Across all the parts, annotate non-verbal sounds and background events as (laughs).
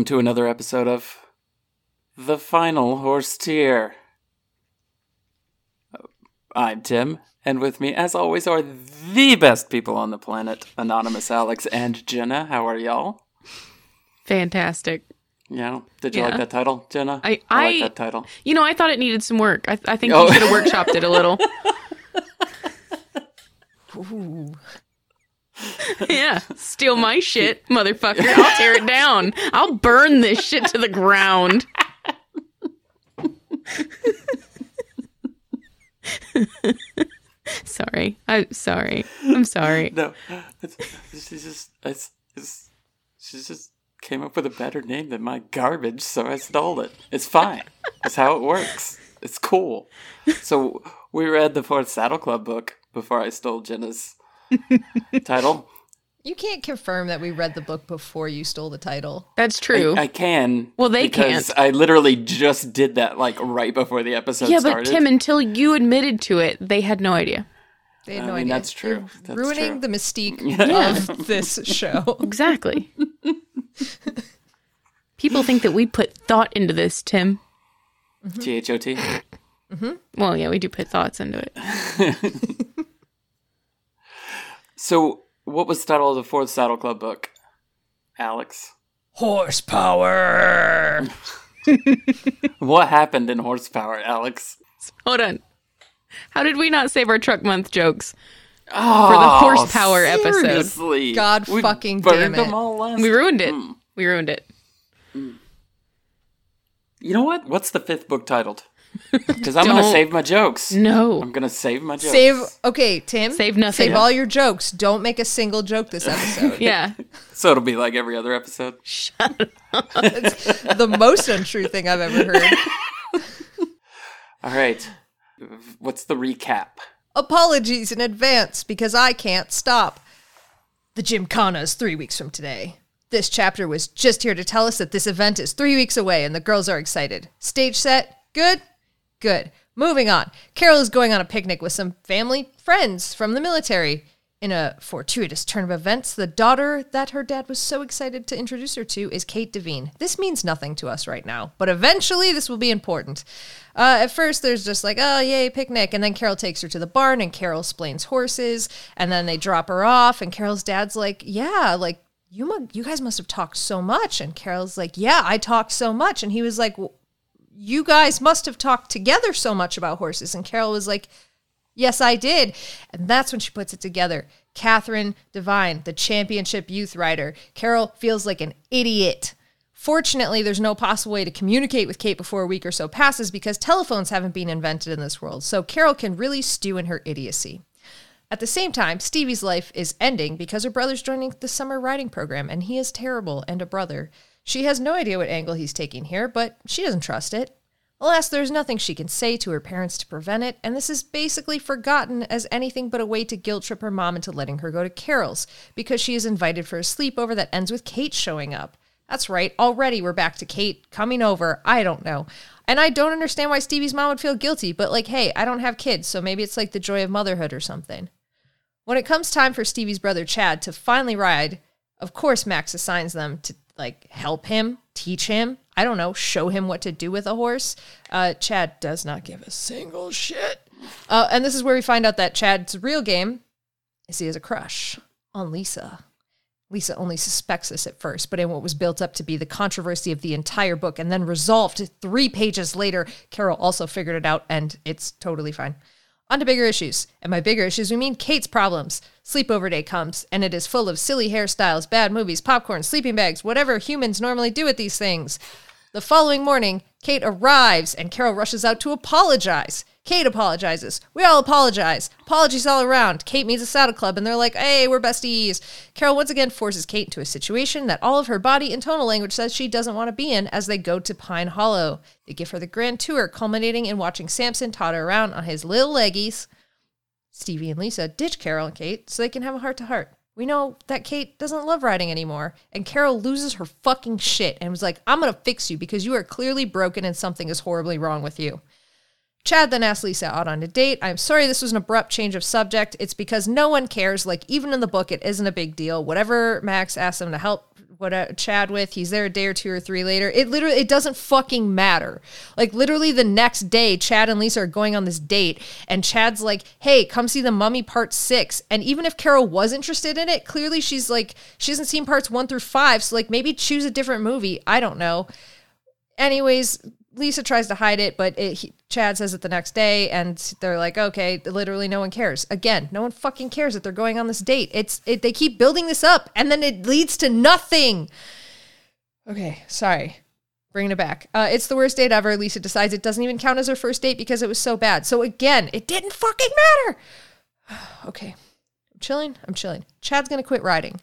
Welcome to another episode of The Final Horse Tier. I'm Tim, and with me, as always, are the best people on the planet Anonymous Alex and Jenna. How are y'all? Fantastic. Yeah. Did you Yeah. like that title, Jenna? I- like I- that title. You know, I thought it needed some work. I, I think Oh. you should have workshopped it a little. (laughs) yeah, steal my shit, motherfucker. I'll tear it down. I'll burn this shit to the ground. (laughs) sorry. I'm sorry. I'm sorry. No, it's, she's just, it's, it's, she just came up with a better name than my garbage, so I stole it. It's fine. That's how it works. It's cool. So we read the Fourth Saddle Club book before I stole Jenna's title. You can't confirm that we read the book before you stole the title. That's true. I can. Well, they because can't. I literally just did that like right before the episode started. yeah, but. Tim, until you admitted to it, they had no idea. They had I no mean, idea. that's true. That's ruining true. the mystique (laughs) Yeah. of this show. (laughs) Exactly. People think that we put thought into this, Tim. T H O T. Mm-hmm. Well, yeah, we do put thoughts into it. (laughs) So, what was the title of the Fourth Saddle Club book, Alex? Horsepower. (laughs) What happened in Horsepower, Alex? Hold on. How did we not save our truck month jokes? Oh, For the ah, horsepower episode. seriously. God We fucking burned damn it. them all last. We ruined it. Hmm. We ruined it. Hmm. You know what? What's the fifth book titled? (laughs) Because I'm gonna save my jokes. No. I'm gonna save my jokes. Save. Okay, Tim. Save nothing. Save all your jokes. Don't make a single joke this episode. (laughs) Yeah. So it'll be like every other episode. Shut up. (laughs) It's the most untrue thing I've ever heard. All right. What's the recap? Apologies in advance because I can't stop. The Gymkhana is three weeks from today. This chapter was just here to tell us that this event is three weeks away and the girls are excited. Stage set? Good? Good. Moving on. Carol is going on a picnic with some family friends from the military. In a fortuitous turn of events, the daughter that her dad was so excited to introduce her to is Kate Devine. This means nothing to us right now, but eventually this will be important. Uh, at first, there's just like, oh, yay, picnic. And then Carol takes her to the barn and Carol explains horses. And then they drop her off. And Carol's dad's like, yeah, like, you, mu- you guys must have talked so much. And Carol's like, yeah, I talked so much. And he was like, well, you guys must have talked together so much about horses. And Carol was like, Yes, I did. And that's when she puts it together. Catherine Devine, the championship youth rider. Carol feels like an idiot. Fortunately, there's no possible way to communicate with Kate before a week or so passes because telephones haven't been invented in this world. So Carol can really stew in her idiocy. At the same time, Stevie's life is ending because her brother's joining the summer riding program and he is terrible and a brother. She has no idea what angle he's taking here, but she doesn't trust it. Alas, there's nothing she can say to her parents to prevent it, and this is basically forgotten as anything but a way to guilt trip her mom into letting her go to Carol's because she is invited for a sleepover that ends with Kate showing up. That's right, already we're back to Kate coming over. I don't know. And I don't understand why Stevie's mom would feel guilty, but like, hey, I don't have kids, so maybe it's like the joy of motherhood or something. When it comes time for Stevie's brother Chad to finally ride, of course Max assigns them to like help him, teach him, I don't know, show him what to do with a horse. Uh, Chad does not give a single shit. Uh, and this is where we find out that Chad's real game is he has a crush on Lisa. Lisa only suspects this at first, but in what was built up to be the controversy of the entire book and then resolved three pages later, Carol also figured it out and it's totally fine. On to bigger issues. And by bigger issues, we mean Kate's problems. Sleepover day comes, and it is full of silly hairstyles, bad movies, popcorn, sleeping bags, whatever humans normally do at these things. The following morning, Kate arrives and Carol rushes out to apologize. Kate apologizes. We all apologize. Apologies all around. Kate meets a saddle club and they're like, hey, we're besties. Carol once again forces Kate into a situation that all of her body and tonal language says she doesn't want to be in as they go to Pine Hollow. They give her the grand tour, culminating in watching Samson totter around on his little leggies. Stevie and Lisa ditch Carol and Kate so they can have a heart to heart. We know that Kate doesn't love riding anymore, and Carol loses her fucking shit and was like, I'm gonna fix you because you are clearly broken and something is horribly wrong with you. Chad then asks Lisa out on a date. I'm sorry this was an abrupt change of subject. It's because no one cares. Like, even in the book, it isn't a big deal. Whatever Max asks him to help what uh, Chad with, he's there a day or two or three later. It literally, it doesn't fucking matter. Like, literally the next day, Chad and Lisa are going on this date, and Chad's like, hey, come see the mummy part six. And even if Carol was interested in it, clearly she's like, she hasn't seen parts one through five. So, like, maybe choose a different movie. I don't know. Anyways, Lisa tries to hide it, but it, he, Chad says it the next day, and they're like, "Okay, literally, no one cares." Again, no one fucking cares that they're going on this date. It's it, they keep building this up, and then it leads to nothing. Okay, sorry, bringing it back. Uh, it's the worst date ever. Lisa decides it doesn't even count as her first date because it was so bad. So again, it didn't fucking matter. (sighs) okay, I'm chilling. I'm chilling. Chad's gonna quit riding.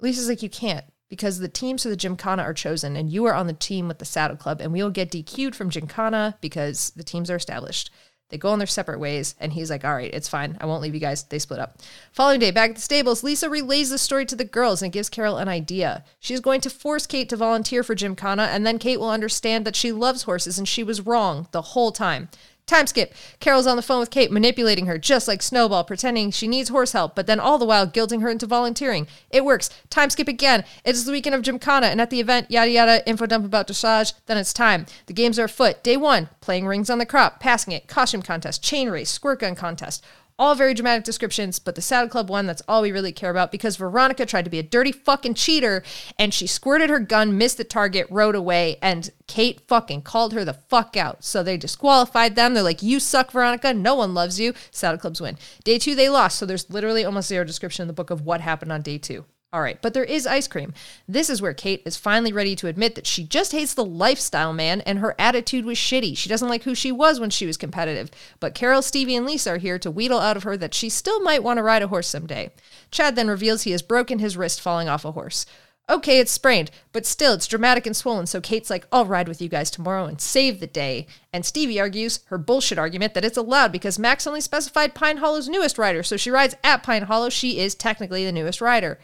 Lisa's like, "You can't." Because the teams for the Gymkhana are chosen, and you are on the team with the Saddle Club, and we will get DQ'd from Gymkhana because the teams are established. They go on their separate ways, and he's like, All right, it's fine. I won't leave you guys. They split up. Following day, back at the stables, Lisa relays the story to the girls and gives Carol an idea. She's going to force Kate to volunteer for Gymkhana, and then Kate will understand that she loves horses and she was wrong the whole time. Time skip. Carol's on the phone with Kate, manipulating her, just like Snowball, pretending she needs horse help, but then all the while guilting her into volunteering. It works. Time skip again. It is the weekend of Gymkhana, and at the event, yada yada, info dump about dressage. Then it's time. The games are afoot. Day one, playing rings on the crop, passing it, costume contest, chain race, squirt gun contest. All very dramatic descriptions, but the Saddle Club one, that's all we really care about because Veronica tried to be a dirty fucking cheater and she squirted her gun, missed the target, rode away, and Kate fucking called her the fuck out. So they disqualified them. They're like, You suck, Veronica. No one loves you. Saddle Clubs win. Day two, they lost. So there's literally almost zero description in the book of what happened on day two. All right, but there is ice cream. This is where Kate is finally ready to admit that she just hates the lifestyle man and her attitude was shitty. She doesn't like who she was when she was competitive. But Carol, Stevie, and Lisa are here to wheedle out of her that she still might want to ride a horse someday. Chad then reveals he has broken his wrist falling off a horse. Okay, it's sprained, but still it's dramatic and swollen, so Kate's like, I'll ride with you guys tomorrow and save the day. And Stevie argues her bullshit argument that it's allowed because Max only specified Pine Hollow's newest rider, so she rides at Pine Hollow. She is technically the newest rider.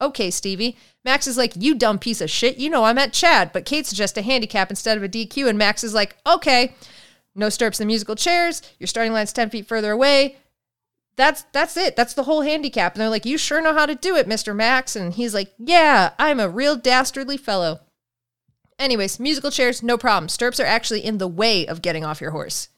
Okay, Stevie. Max is like, You dumb piece of shit. You know I meant Chad, but Kate suggests a handicap instead of a DQ, and Max is like, Okay. No stirrups in the musical chairs. Your starting line's 10 feet further away. That's that's it. That's the whole handicap. And they're like, You sure know how to do it, Mr. Max. And he's like, Yeah, I'm a real dastardly fellow. Anyways, musical chairs, no problem. Stirrups are actually in the way of getting off your horse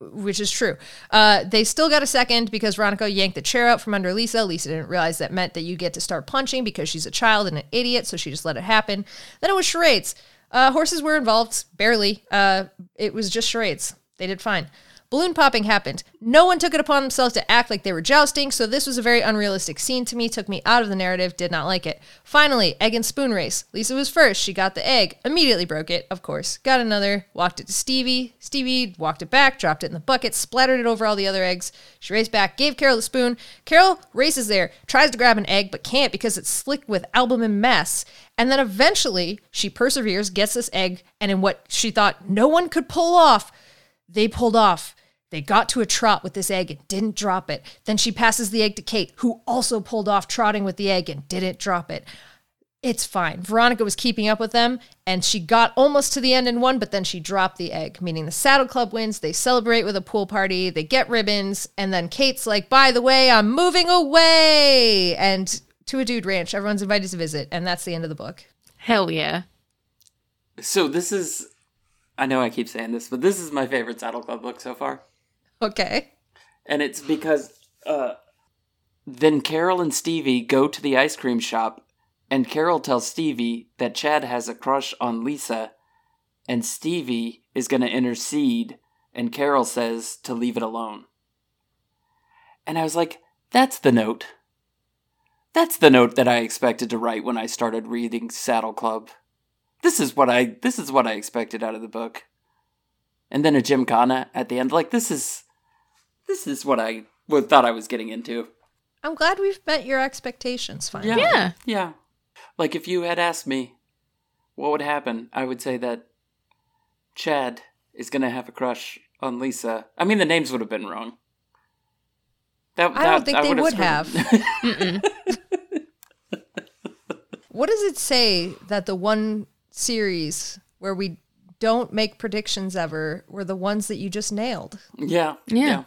which is true. Uh, they still got a second because Veronica yanked the chair out from under Lisa. Lisa didn't realize that meant that you get to start punching because she's a child and an idiot, so she just let it happen. Then it was charades. Uh, horses were involved, barely. Uh, it was just charades. They did fine. Balloon popping happened. No one took it upon themselves to act like they were jousting, so this was a very unrealistic scene to me, took me out of the narrative, did not like it. Finally, egg and spoon race. Lisa was first. She got the egg, immediately broke it, of course. Got another, walked it to Stevie. Stevie walked it back, dropped it in the bucket, splattered it over all the other eggs. She raced back, gave Carol the spoon. Carol races there, tries to grab an egg, but can't because it's slick with albumin mess. And then eventually, she perseveres, gets this egg, and in what she thought no one could pull off, they pulled off. They got to a trot with this egg and didn't drop it. Then she passes the egg to Kate, who also pulled off trotting with the egg and didn't drop it. It's fine. Veronica was keeping up with them and she got almost to the end and won, but then she dropped the egg, meaning the Saddle Club wins. They celebrate with a pool party, they get ribbons, and then Kate's like, by the way, I'm moving away. And to a dude ranch, everyone's invited to visit, and that's the end of the book. Hell yeah. So this is, I know I keep saying this, but this is my favorite Saddle Club book so far. Okay. And it's because uh, then Carol and Stevie go to the ice cream shop, and Carol tells Stevie that Chad has a crush on Lisa, and Stevie is going to intercede, and Carol says to leave it alone. And I was like, that's the note. That's the note that I expected to write when I started reading Saddle Club. this is what I this is what I expected out of the book. And then a gymkhana at the end. Like this is this is what I what, thought I was getting into. I'm glad we've met your expectations finally. Yeah. Yeah. Yeah. Like if you had asked me what would happen, I would say that Chad is gonna have a crush on Lisa. I mean the names would have been wrong. That, I don't that- think they would've (laughs) What does it say that the one series where we don't make predictions ever were the ones that you just nailed? Yeah, Yeah. I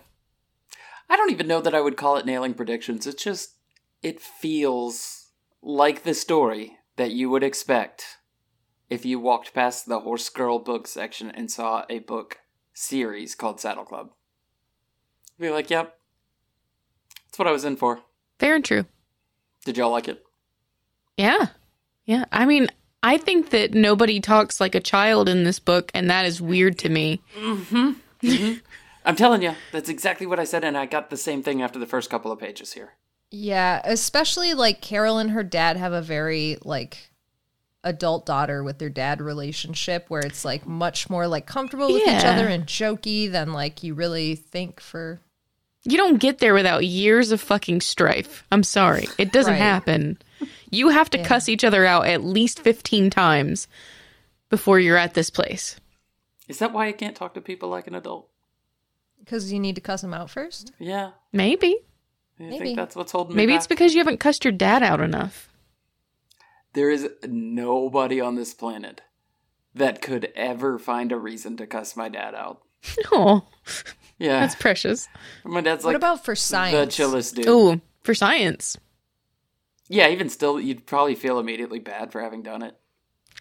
don't even know that I would call it nailing predictions. It's just it feels like the story that you would expect if you walked past the Horse Girl book section and saw a book series called Saddle Club. Be like, yep, that's what I was in for. Fair and true. Did y'all like it? Yeah. Yeah. I mean, I think that nobody talks like a child in this book, and that is weird to me. Mm-hmm. Mm-hmm. (laughs) I'm telling you, that's exactly what I said, and I got the same thing after the first couple of pages here. Yeah, especially like Carol and her dad have a very like adult daughter with their dad relationship where it's like much more like comfortable with each other and jokey than like you really think for You don't get there without years of fucking strife. I'm sorry. It doesn't Right. happen. You have to Yeah. cuss each other out at least 15 times before you're at this place. Is that why I can't talk to people like an adult? Because you need to cuss him out first. Yeah, Maybe. I Maybe. think that's what's holding me Maybe back. it's because you haven't cussed your dad out enough. There is nobody on this planet that could ever find a reason to cuss my dad out. (laughs) Oh, Yeah, that's precious. my dad's like what about for science? the science? chillest dude. Oh, for science. Yeah, even still, you'd probably feel immediately bad for having done it.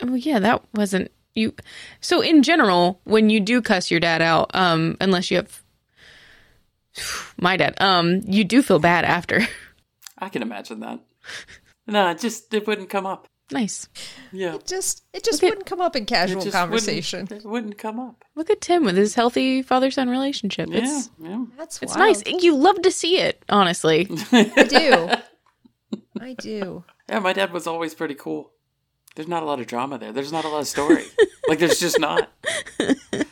Oh yeah, that wasn't you. So in general, when you do cuss your dad out, um, unless you have (sighs) my dad, um, you do feel bad after. I can imagine that. No, it just it wouldn't come up. nice. Yeah, It just it just Look at- wouldn't come up in casual just conversation. Wouldn't, it wouldn't come up. Look at Tim with his healthy father-son relationship. Yeah, It's yeah. That's it's wild. nice. You love to see it, honestly. (laughs) I do. I do. Yeah, my dad was always pretty cool. There's not a lot of drama there. There's not a lot of story. like, there's just not. (laughs)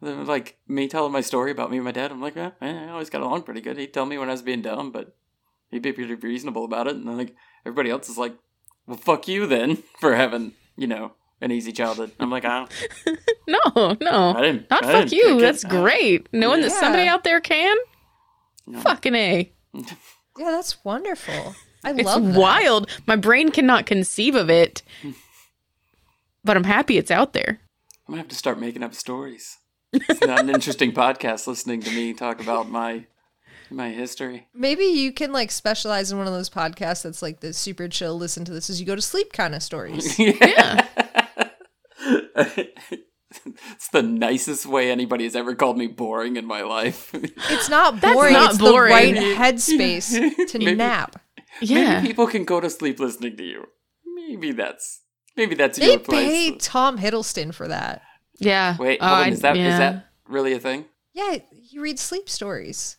like, me telling my story about me and my dad, I'm like, eh, I always got along pretty good. He'd tell me when I was being dumb, but he'd be pretty reasonable about it. And then, like, everybody else is like, well, fuck you then (laughs) for having, you know, an easy childhood. I'm like, I, (laughs) No, no, I didn't. not I fuck didn't you. pick it. That's great. Knowing that somebody out there can. No. Fucking a. (laughs) Yeah, that's wonderful. I It's love that. wild. My brain cannot conceive of it, but I'm happy it's out there. I'm gonna have to start making up stories. It's not an interesting podcast listening to me talk about my my history. Maybe you can like specialize in one of those podcasts that's like the super chill. Listen to this as you go to sleep kind of stories. (laughs) Yeah. (laughs) it's the nicest way anybody has ever called me boring in my life. It's not That's boring. not it's boring. the right headspace to Maybe- nap. Yeah. Maybe people can go to sleep listening to you. Maybe that's maybe that's your place. They place. pay Tom Hiddleston for that. Yeah. Wait, Oh, hold on. I- Is that is yeah. that really a thing? Yeah, he reads sleep stories.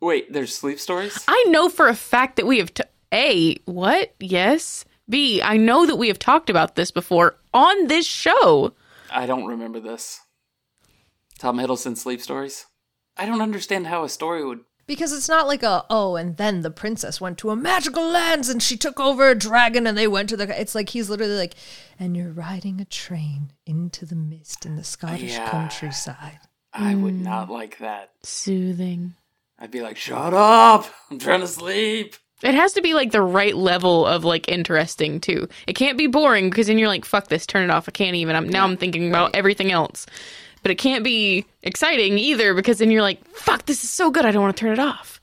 Wait, there's sleep stories? I know for a fact that we have. T- a. What? Yes. B. I know that we have talked about this before on this show. I don't remember this. Tom Hiddleston sleep stories? I don't understand how a story would Because it's not like a oh, and then the princess went to a magical lands and she took over a dragon and they went to the. It's like he's literally like, and you're riding a train into the mist in the Scottish Yeah. countryside. I would Mm. not like that. Soothing. I'd be like, "Shut up! (laughs) I'm trying to sleep." It has to be like the right level of like interesting too. It can't be boring because then you're like, fuck this, turn it off. I can't even. I'm now I'm thinking about everything else. But it can't be exciting either because then you're like, fuck, this is so good. I don't want to turn it off.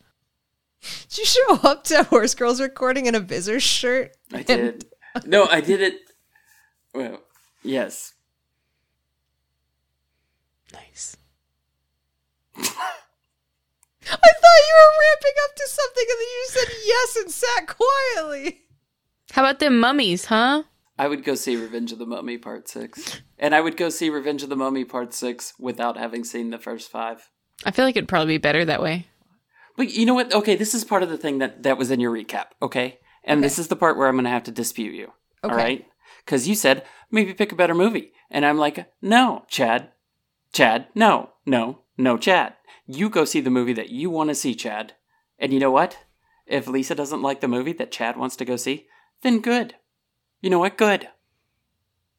Did you show up to Horse Girls recording in a Bizzers shirt? I did. no, I did it. Well, yes. Nice. (laughs) I thought you were ramping up to something and then you said yes and sat quietly. How about them mummies, huh? I would go see Revenge of the Mummy Part 6. And I would go see Revenge of the Mummy Part 6 without having seen the first five. I feel like it'd probably be better that way. But you know what? Okay, this is part of the thing that, that was in your recap, okay? And this is the part where I'm going to have to dispute you. All Okay. right? because you said maybe pick a better movie, and I'm like, no, Chad, Chad, no, no, no, Chad. You go see the movie that you want to see, Chad. And you know what? If Lisa doesn't like the movie that Chad wants to go see, then good. You know what? Good.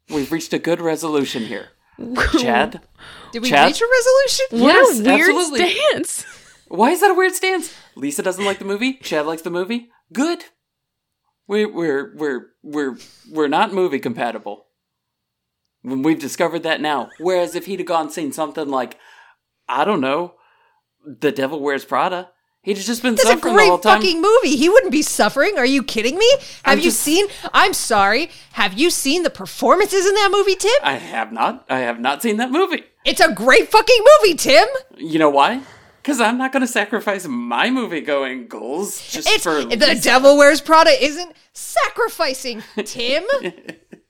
We've reached a good resolution here. Chad, (laughs) Did we Chad? reach a resolution? What Yes, a weird absolutely. stance. (laughs) why is that a weird stance? Lisa doesn't like the movie. Chad likes the movie. Good. We're we're we're we're we're not movie compatible. We've discovered that now. Whereas if he'd have gone and seen something like, I don't know, The Devil Wears Prada, he'd just been That's a suffering the whole great time. fucking movie. He wouldn't be suffering. Are you kidding me? Have I'm you just- seen? I'm sorry. Have you seen the performances in that movie, Tim? I have not. I have not seen that movie. it's a great fucking movie, Tim. You know why? Because I'm not going to sacrifice my movie going goals just It's for the Lisa. Devil Wears Prada isn't sacrificing Tim. (laughs)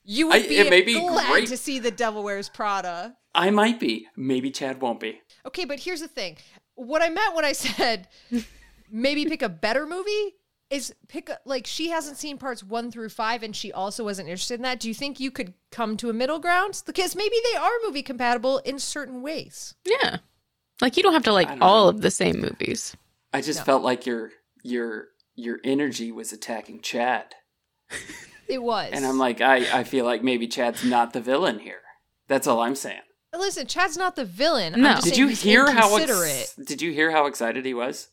You would I- be, it may be glad great. to see the Devil Wears Prada. I might be. Maybe Chad won't be. Okay, but here's the thing. What I meant when I (laughs) said maybe pick a better movie is pick a, like she hasn't seen parts one through five and she also wasn't interested in that. Do you think you could come to a middle ground? Because maybe they are movie compatible in certain ways. Yeah. Like you don't have to like all know. of the same movies. I just No. felt like your your your energy was attacking Chad. It was. And I'm like, I, I feel like maybe Chad's not the villain here. That's all I'm saying. Listen, Chad's not the villain. No. I'm just Did you he's hear how ex- Did you hear how excited he was?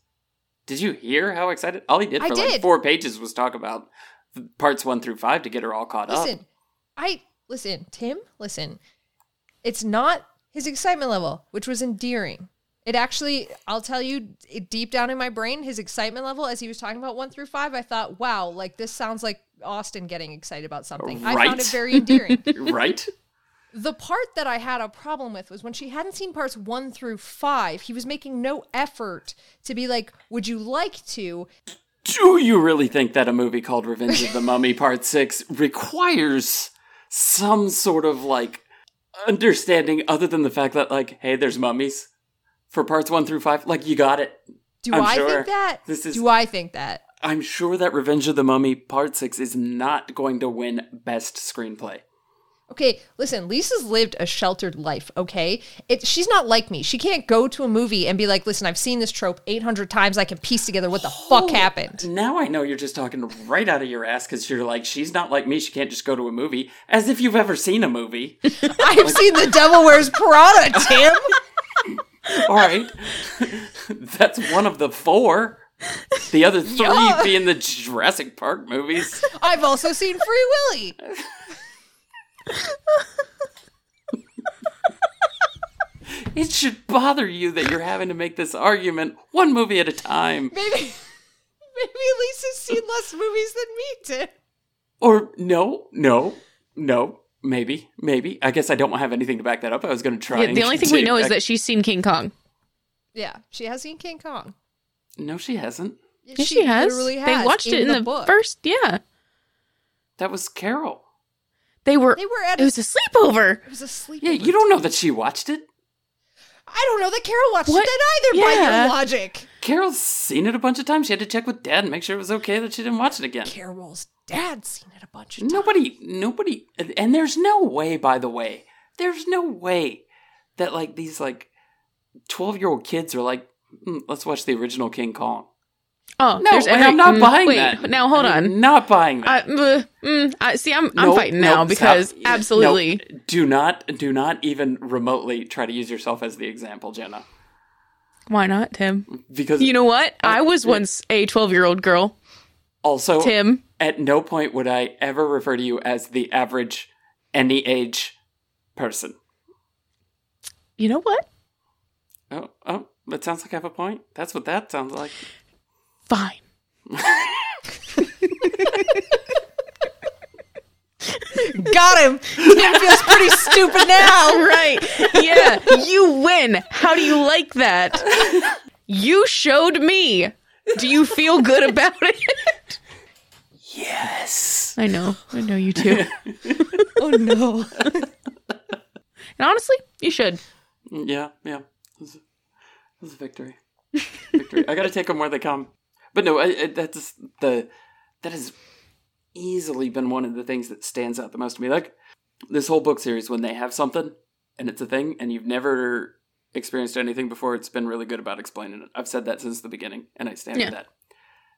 Did you hear how excited? All he did I for like did. four pages was talk about parts one through five to get her all caught up. Listen, I listen, Tim, listen. It's not his excitement level, which was endearing. It actually, I'll tell you, it, deep down in my brain, his excitement level as he was talking about one through five, I thought, wow, like this sounds like Austin getting excited about something. I found Right. it very endearing. (laughs) right? The part that I had a problem with was when she hadn't seen parts one through five, he was making no effort to be like, would you like to? Do you really think that a movie called Revenge of the (laughs) Mummy Part 6 requires some sort of like understanding other than the fact that like, hey, there's mummies for parts 1 through 5? Like you got it. Do I'm i sure. think that? This is- Do I think that? I'm sure that Revenge of the Mummy Part 6 is not going to win best screenplay. Okay, listen, Lisa's lived a sheltered life, okay? It, she's not like me. She can't go to a movie and be like, listen, I've seen this trope 800 times. I can piece together what the fuck oh, happened. Now I know you're just talking right out of your ass because you're like, she's not like me. She can't just go to a movie. As if you've ever seen a movie. (laughs) (laughs) I've seen The Devil Wears Prada, Tim. (laughs) All right. That's one of the four. The other three Yeah. being the Jurassic Park movies. I've also seen Free Willy. It should bother you that you're having to make this argument one movie at a time. Maybe, maybe Lisa's seen less movies than me, did. Or no, no, no, maybe, maybe. I guess I don't have anything to back that up. I was going to try. Yeah, the only thing we continue know is that she's seen King Kong. Yeah, she has seen King Kong. No, she hasn't. Yes, she, has. literally They has watched it in the, book. first. Yeah, That was Carol. They were. They were at It a, was a sleepover. it was a sleepover. Yeah, you don't know that she watched it. I don't know that Carol watched What? it either. By Yeah. your logic, Carol's seen it a bunch of times. She had to check with Dad and make sure it was okay that she didn't watch it again. Carol's dad's seen it a bunch of times. Nobody, nobody, and there's no way. By the way, there's no way that like these like twelve year old kids are like, "Hmm, let's watch the original King Kong. Oh, No, there's and every, I'm not mm, buying wait, that. Now hold I'm on. not buying I, that. uh, mm, I, see, I'm I'm Nope, fighting now nope, because stop. absolutely. Nope. do not, do not even remotely try to use yourself as the example, Jenna. Why not, Tim? Because You know what? I was once a 12 year old girl. also, Tim. at no point would I ever refer to you as the average, any age person. You know what? Oh, oh, that sounds like I have a point. That's what that sounds like. Fine. Got him. Tim feels pretty stupid now. (laughs) Right. Yeah. You win. How do you like that? You showed me. Do you feel good about it? Yes. I know. I know you too. (laughs) Oh no. And honestly, you should. Yeah, yeah. This is this is a victory. victory. I got to take them where they come. But no, I, I, that's the that is easily been one of the things that stands out the most to me. Like this whole book series, when they have something and it's a thing, and you've never experienced anything before, it's been really good about explaining it. I've said that since the beginning, and I stand Yeah. by that.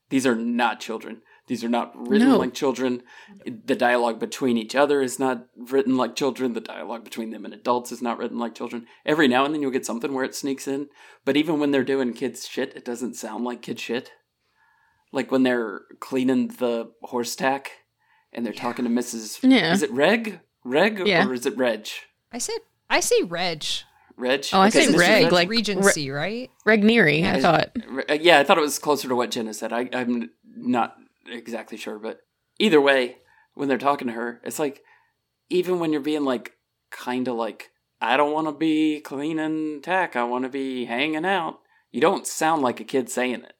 These are not children. These are not written No. like children. The dialogue between each other is not written like children. The dialogue between them and adults is not written like children. Every now and then you'll get something where it sneaks in, but even when they're doing kids shit, it doesn't sound like kid shit. Like when they're cleaning the horse tack and they're talking to Mrs. Yeah. Is it Reg? Reg Yeah. or is it Reg? I said I say Reg. Reg? Oh, I Okay, say Mrs. Reg, Reg? like- Regency, right? Regnery, I thought. Uh, Yeah, I thought it was closer to what Jenna said. I, I'm not exactly sure, but either way, when they're talking to her, it's like even when you're being like kind of like I don't want to be cleaning tack, I want to be hanging out. You don't sound like a kid saying it.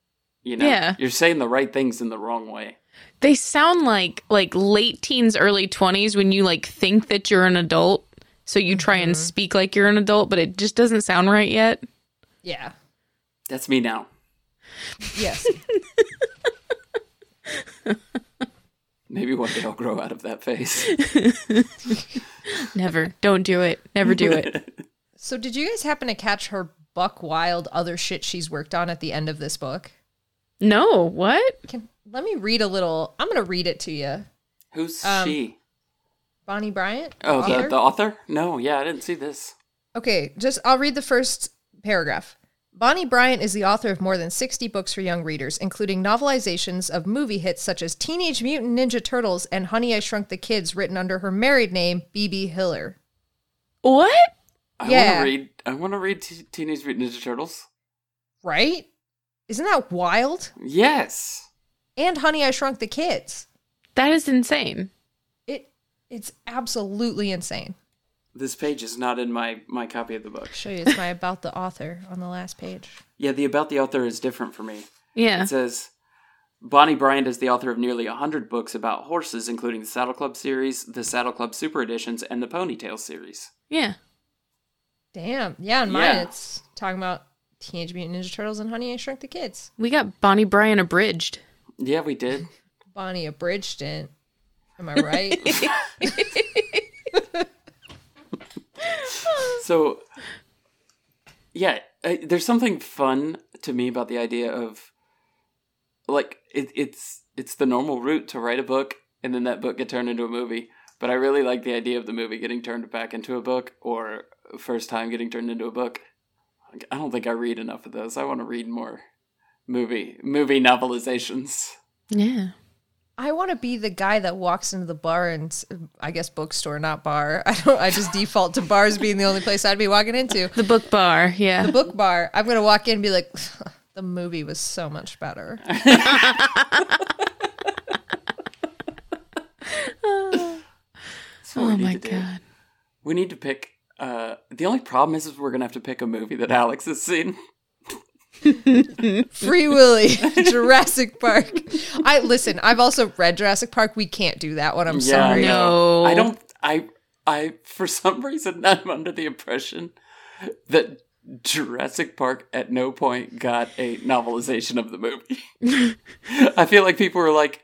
You know, Yeah. you're saying the right things in the wrong way. They sound like like late teens, early twenties when you like think that you're an adult, so you try and mm-hmm. speak like you're an adult, but it just doesn't sound right yet. Yeah. That's me now. Yes. (laughs) Maybe one day I'll grow out of that face. (laughs) Never. Don't do it. Never do it. (laughs) so did you guys happen to catch her buck wild other shit she's worked on at the end of this book? No. What? Can let me read a little. I'm going to read it to you. Who's Um, she? Bonnie Bryant? Oh, author? the, the author? No, yeah, I didn't see this. Okay, just I'll read the first paragraph. Bonnie Bryant is the author of more than 60 books for young readers, including novelizations of movie hits such as Teenage Mutant Ninja Turtles and Honey I Shrunk the Kids, written under her married name, B.B. Hiller. What? I want to read. I want to read T- Teenage Mutant Ninja Turtles. Right? Isn't that wild? Yes. And Honey I Shrunk the Kids. That is insane. It it's absolutely insane. This page is not in my my copy of the book. show you it's my about the author on the last page. Yeah, the about the author is different for me. Yeah. It says Bonnie Bryant is the author of nearly 100 books about horses, including the Saddle Club series, the Saddle Club Super Editions, and the Ponytail series. Yeah. Damn. Yeah, in mine Yeah. it's talking about Teenage Mutant Ninja Turtles and Honey I Shrunk the Kids. We got Bonnie Bryant abridged. Yeah, we did. Bonnie abridged it. Am I right? (laughs) So, yeah, uh, there's something fun to me about the idea of like it, it's it's the normal route to write a book and then that book get turned into a movie. But I really like the idea of the movie getting turned back into a book or first time getting turned into a book. Like, I don't think I read enough of those. I want to read more movie movie novelizations. Yeah. I want to be the guy that walks into the bar and I guess bookstore, not bar. (laughs) I don't. I just default to bars being the only place I'd be walking into. The book bar. Yeah. The book bar. I'm gonna walk in and be like, the movie was so much better. (laughs) (laughs) That's what we oh my to do. god. We need to pick. Uh, the only problem is, is we're gonna have to pick a movie that Alex has seen. (laughs) Free Willy, (laughs) Jurassic Park. I listen. I've also read Jurassic Park. We can't do that one. I'm Yeah, sorry. No. I don't. I. I. For some (laughs) reason, I'm under the impression that Jurassic Park at no point got a novelization of the movie. I feel like people were like,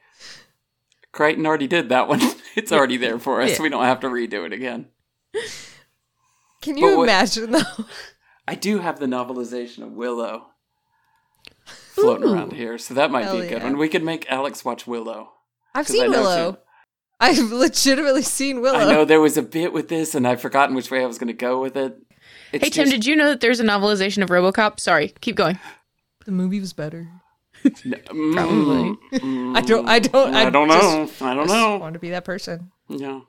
"Crichton already did that one. it's already there for us. Yeah. We don't have to redo it again." Can you what- imagine though? (laughs) I do have the novelization of Willow floating around here, so that might Hell be a good yeah. one. We could make Alex watch Willow. I've seen Willow. she- I've (laughs) legitimately seen Willow. I know there was a bit with this, and I've forgotten which way I was going to go with it. It's Hey Tim, just- did you know that there's a novelization of RoboCop? Sorry, keep going. The movie was better. (laughs) Mm, Probably. mm, I don't. I don't. I don't just- know. I don't just know. Want to be that person? Yeah.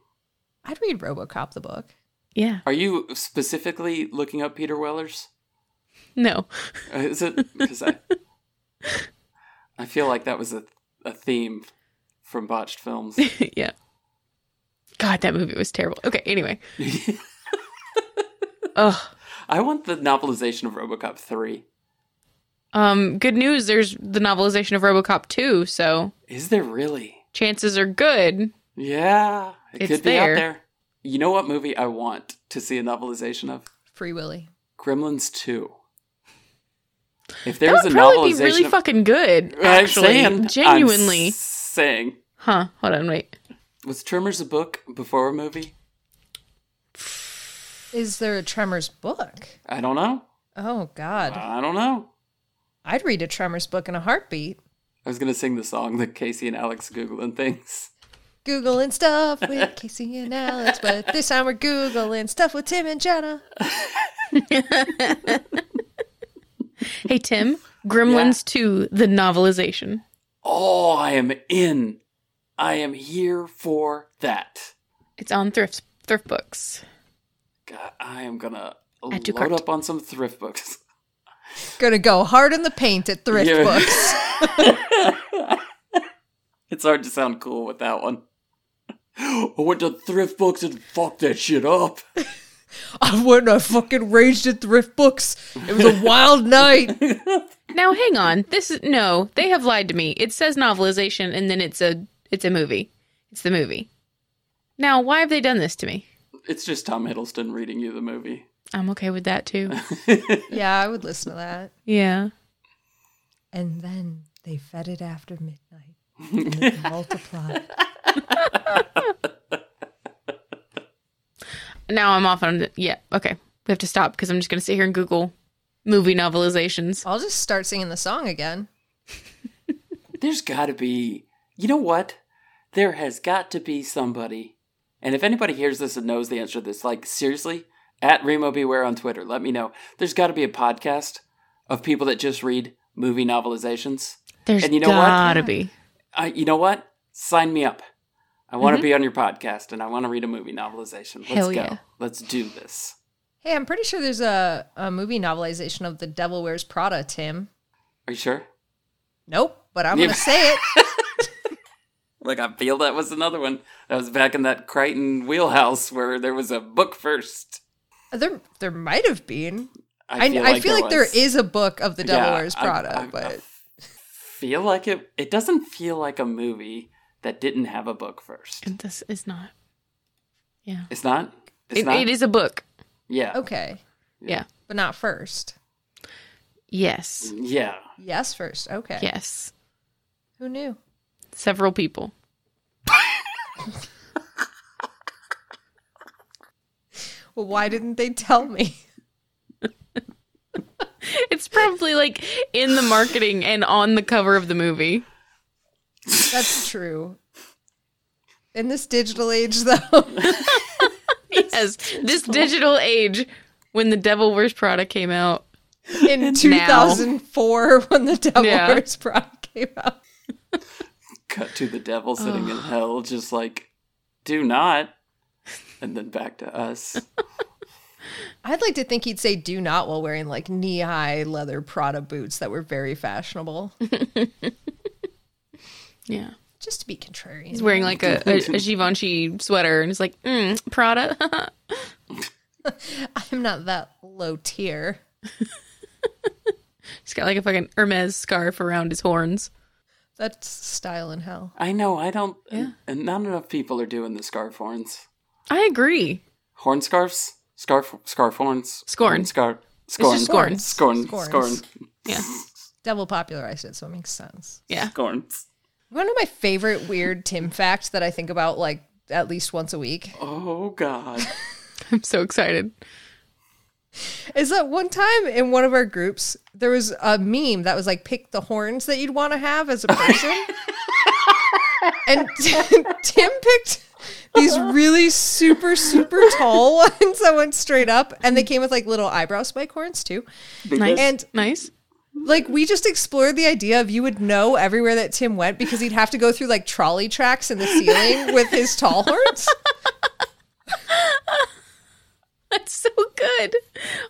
I'd read RoboCop the book. Yeah. Are you specifically looking up Peter Weller's? No. Uh, Is it because I I feel like that was a a theme from botched films. (laughs) yeah. God, that movie was terrible. Okay, anyway. (laughs) Ugh. I want the novelization of RoboCop three. Um, good news, there's the novelization of RoboCop 2, so Is there really? chances are good. Yeah, it It's could be there. out there. You know what movie I want to see a novelization of? Free Willy. Gremlins two. If That there's would a probably novelization, be really of- fucking good. Actually, saying, genuinely. I'm saying Huh. Hold on, wait. Was Tremors a book before a movie? Is there a Tremors book? I don't know. Oh God, I don't know. I'd read a Tremors book in a heartbeat. I was gonna sing the song that Casey and Alex googling things. Googling stuff with (laughs) Casey and Alex, but this time we're Googling stuff with Tim and Jenna. (laughs) Hey, Tim. Gremlins 2, the novelization. Oh, I am in. I am here for that. It's on thrift thrift books. God, I am gonna Add to load cart. up on some thrift books. (laughs) Gonna go hard in the paint at thrift Yeah. books. It's hard to sound cool with that one. I went to thrift books and fucked that shit up. (laughs) I went I fucking raged at thrift books. It was a wild night. (laughs) Now, hang on. This is no. They have lied to me. It says novelization, and then it's a it's a movie. It's the movie. Now, why have they done this to me? It's just Tom Hiddleston reading you the movie. I'm okay with that too. (laughs) Yeah, I would listen to that. Yeah. And then they fed it after midnight. And it (laughs) multiplied. Now I'm off on. The, yeah. Okay. We have to stop because I'm just gonna sit here and Google movie novelizations. I'll just start singing the song again. (laughs) There's got to be, you know what? There has got to be somebody, and if anybody hears this and knows the answer to this, like seriously, at Remo Beware on Twitter, let me know. There's got to be a podcast of people that just read movie novelizations. There's And you know what? gotta be. I, you know what? Sign me up. I Mm-hmm. want to be on your podcast and I want to read a movie novelization. Let's Hell go. yeah. Let's do this. Hey, I'm pretty sure there's a, a movie novelization of The Devil Wears Prada, Tim. Are you sure? Nope, but I'm going (laughs) to say it. Like I feel that was another one. That was back in that Crichton wheelhouse where there was a book first. There, there might have been. I, feel I feel like there is a book of The Devil Yeah, Wears Prada, I- I but feel like it. It doesn't feel like a movie that didn't have a book first. And this is not. Yeah. It's not. It's It, not. it is a book. Yeah. okay, Yeah. but not first. Yes. Yeah. Yes, first. Okay. Yes. Who knew? Several people. (laughs) Well, why didn't they tell me? (laughs) It's probably like in the marketing and on the cover of the movie. That's true. In this digital age, though, (laughs) Yes. This digital age when the Devil Wears Prada came out. in 2004, when the Devil Yeah. Wears Prada came out, Cut to the devil sitting in hell, just like, do not, and then back to us. I'd like to think he'd say "do not" while wearing like knee-high leather Prada boots that were very fashionable, (laughs) Yeah. just to be contrarian. He's wearing like a, a, a Givenchy sweater and he's like, mm, Prada. (laughs) I'm not that low tier. (laughs) he's got like a fucking Hermes scarf around his horns. That's style in hell. I know. I don't. Yeah. And not enough people are doing the scarf horns. I agree. Horn scarves. Scarf. Scarf horns. Scorn. Horn Scarf. Scorn. just scorn. Scorn. Scorns. Scorn. Yeah. (laughs) Devil popularized it, so it makes sense. Yeah. Scorns. One of my favorite weird Tim facts that I think about like at least once a week Oh God. (laughs) I'm so excited. is that one time in one of our groups there was a meme that was like pick the horns that you'd want to have as a (laughs) person. and Tim picked these really super super tall (laughs) ones that went straight up and they came with like little eyebrow spike horns too. Nice. And nice. like we just explored the idea of you would know everywhere that Tim went because he'd have to go through like trolley tracks in the ceiling (laughs) with his tall horns. (laughs) That's so good.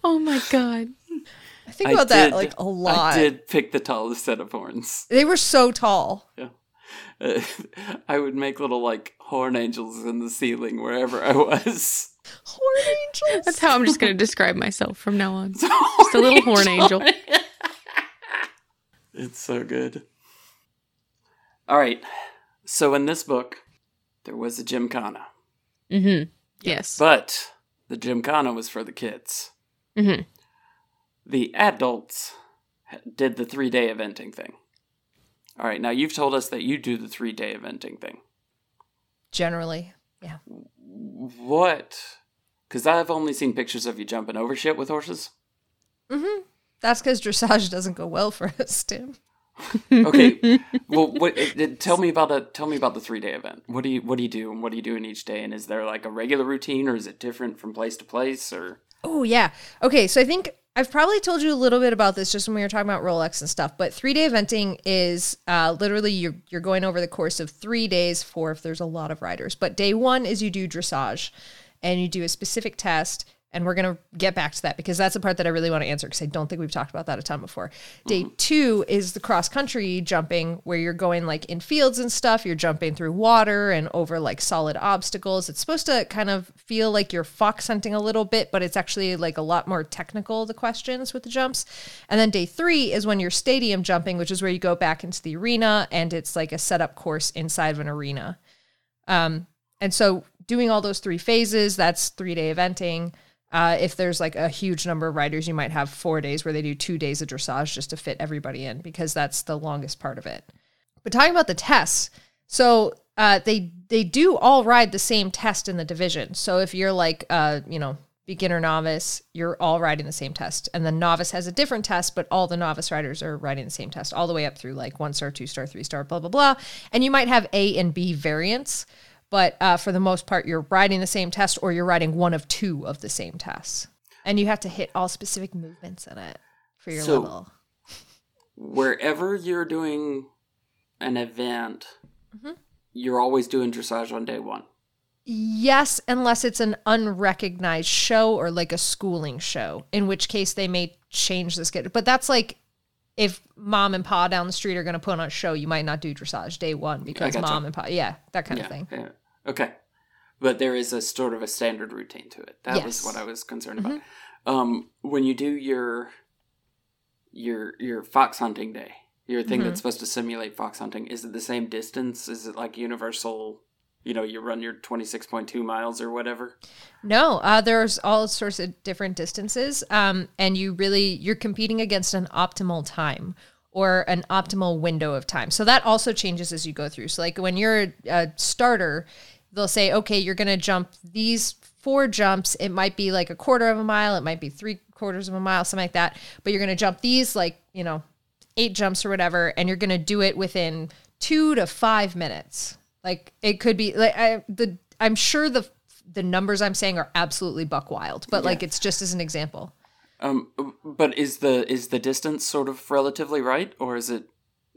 Oh my god. I think about that like a lot. I did pick the tallest set of horns. They were so tall. Yeah. Uh, I would make little like horn angels in the ceiling wherever I was. Horn angels. That's how I'm just going to describe myself from now on. (laughs) Just a little horn angel. It's so good. All right. So in this book, there was a gymkhana, Mm-hmm. Yes. but the gymkhana was for the kids. Mm-hmm. The adults did the three day eventing thing. All right, now you've told us that you do the three day eventing thing. Generally, yeah. What? Because I've only seen pictures of you jumping over shit with horses. Mm-hmm. That's because dressage doesn't go well for us, Tim. (laughs) Okay, (laughs) well, what? it- it- Tell me about a tell me about the three day event. What do you what do you do and what do you do in each day? And is there like a regular routine or is it different from place to place or? Oh yeah. Okay, so I think I've probably told you a little bit about this just when we were talking about Rolex and stuff. But three day eventing is uh, literally you're you're going over the course of three days for if there's a lot of riders. But day one is you do dressage, and you do a specific test. And we're gonna get back to that because that's the part that I really want to answer because I don't think we've talked about that a ton before. Day two is the cross country jumping where you're going like in fields and stuff. You're jumping through water and over like solid obstacles. It's supposed to kind of feel like you're fox hunting a little bit, but it's actually like a lot more technical, the questions with the jumps. And then day three is when you're stadium jumping, which is where you go back into the arena and it's like a setup course inside of an arena. Um, and so doing all those three phases, that's three day eventing. Uh, if there's like a huge number of riders, you might have four days where they do two days of dressage just to fit everybody in because that's the longest part of it. But talking about the tests, so uh, they they do all ride the same test in the division. So if you're like uh, you know beginner novice, you're all riding the same test, and the novice has a different test, but all the novice riders are riding the same test all the way up through like one star, two star, three star, blah blah blah. And you might have A and B variants, but uh, for the most part, you're riding the same test, or you're riding one of two of the same tests, and you have to hit all specific movements in it for your So- level. wherever you're doing an event, you're always doing dressage on day one. Yes, unless it's an unrecognized show or like a schooling show, in which case they may change the schedule. But that's like if mom and pa down the street are going to put on a show, you might not do dressage day one because gotcha. mom and pa, yeah, that kind yeah, of thing. yeah. Okay. But there is a sort of a standard routine to it. That was Yes. Mm-hmm. what I was concerned about. Um, when you do your your your fox hunting day, your thing Mm-hmm. that's supposed to simulate fox hunting, is it the same distance? Is it like universal? You know, you run your twenty six point two miles or whatever. No, uh, there's all sorts of different distances, um, and you really you're competing against an optimal time or an optimal window of time. So that also changes as you go through. So like when you're a starter, they'll say, okay, you're going to jump these four jumps. It might be like a quarter of a mile, it might be three quarters of a mile, something like that. But you're going to jump these like you know eight jumps or whatever, and you're going to do it within two to five minutes. Like it could be like I, the I'm sure the the numbers I'm saying are absolutely buck wild, but like it's just as an example. Um, but is the is the distance sort of relatively right, or is it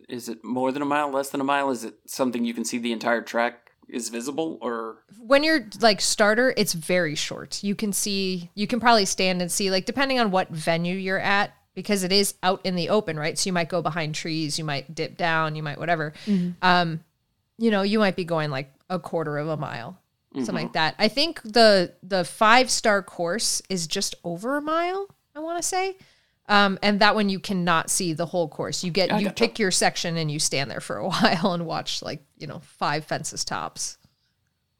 is it more than a mile, less than a mile? Is it something you can see the entire track is visible, or When you're like starter, it's very short. You can see you can probably stand and see like depending on what venue you're at because it is out in the open, right? So you might go behind trees, you might dip down, you might whatever. Um, you know, you might be going like a quarter of a mile, something like that. I think the the five star course is just over a mile. I want to say. Um, and that one you cannot see the whole course. You get you pick your section and you stand there for a (laughs) while and watch like you know five fences tops.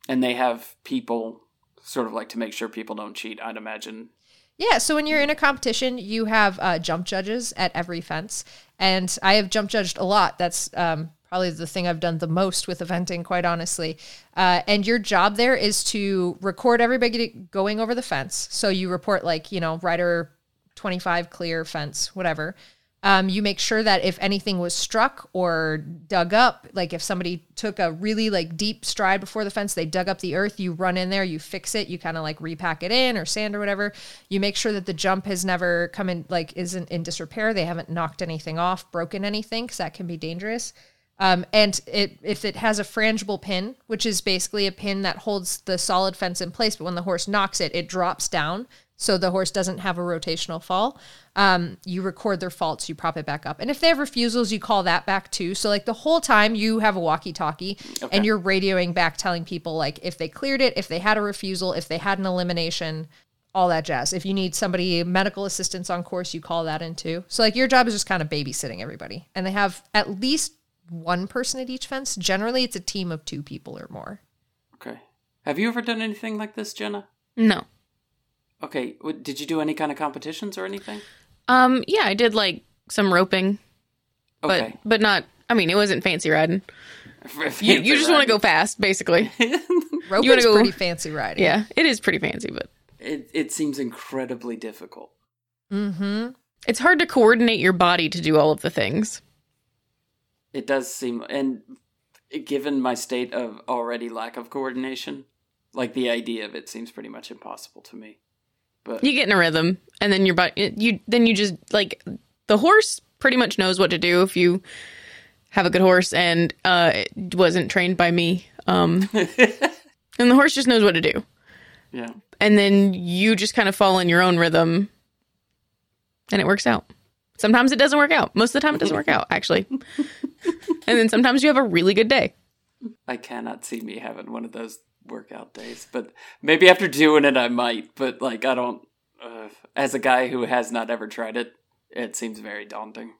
and they have people sort of like to make sure people don't cheat. I'd imagine. Yeah, so when you're in a competition, you have uh, jump judges at every fence, and I have jump judged a lot. That's um, probably the thing I've done the most with eventing, quite honestly. Uh, and your job there is to record everybody going over the fence. So you report like you know rider 25 clear fence, whatever. Um, you make sure that if anything was struck or dug up, like if somebody took a really like deep stride before the fence, they dug up the earth, you run in there, you fix it, you kind of like repack it in or sand or whatever. You make sure that the jump has never come in, like isn't in disrepair. They haven't knocked anything off, broken anything, because that can be dangerous. Um, and it if it has a frangible pin, which is basically a pin that holds the solid fence in place, but when the horse knocks it, it drops down, so the horse doesn't have a rotational fall. Um, you record their faults, you prop it back up, and if they have refusals, you call that back too. So like the whole time you have a walkie-talkie, and you're radioing back, telling people like if they cleared it, if they had a refusal, if they had an elimination, all that jazz. If you need somebody medical assistance on course, you call that in too. So like your job is just kind of babysitting everybody, and they have at least one person at each fence. Generally, it's a team of two people or more. Okay. Have you ever done anything like this, Jenna? No. Okay. Did you do any kind of competitions or anything? Um, yeah, I did like some roping, but Okay. but not I mean, it wasn't fancy riding. You, (laughs) Fancy you just want to go fast, basically. (laughs) Roping's go- pretty fancy riding. yeah, it is pretty fancy, but It it seems incredibly difficult. Mm-hmm. it's hard to coordinate your body to do all of the things. It does seem, and given my state of already lack of coordination, like the idea of it seems pretty much impossible to me. But You get in a rhythm, and then your body, you then you just like the horse pretty much knows what to do if you have a good horse and uh, it wasn't trained by me. Um, (laughs) and the horse just knows what to do. yeah, and then you just kind of fall in your own rhythm and it works out. Sometimes it doesn't work out. Most of the time it doesn't work out, actually. (laughs) and then sometimes you have a really good day. I cannot see me having one of those workout days. But maybe after doing it, I might. But like, I don't. Uh, as a guy who has not ever tried it, it seems very daunting.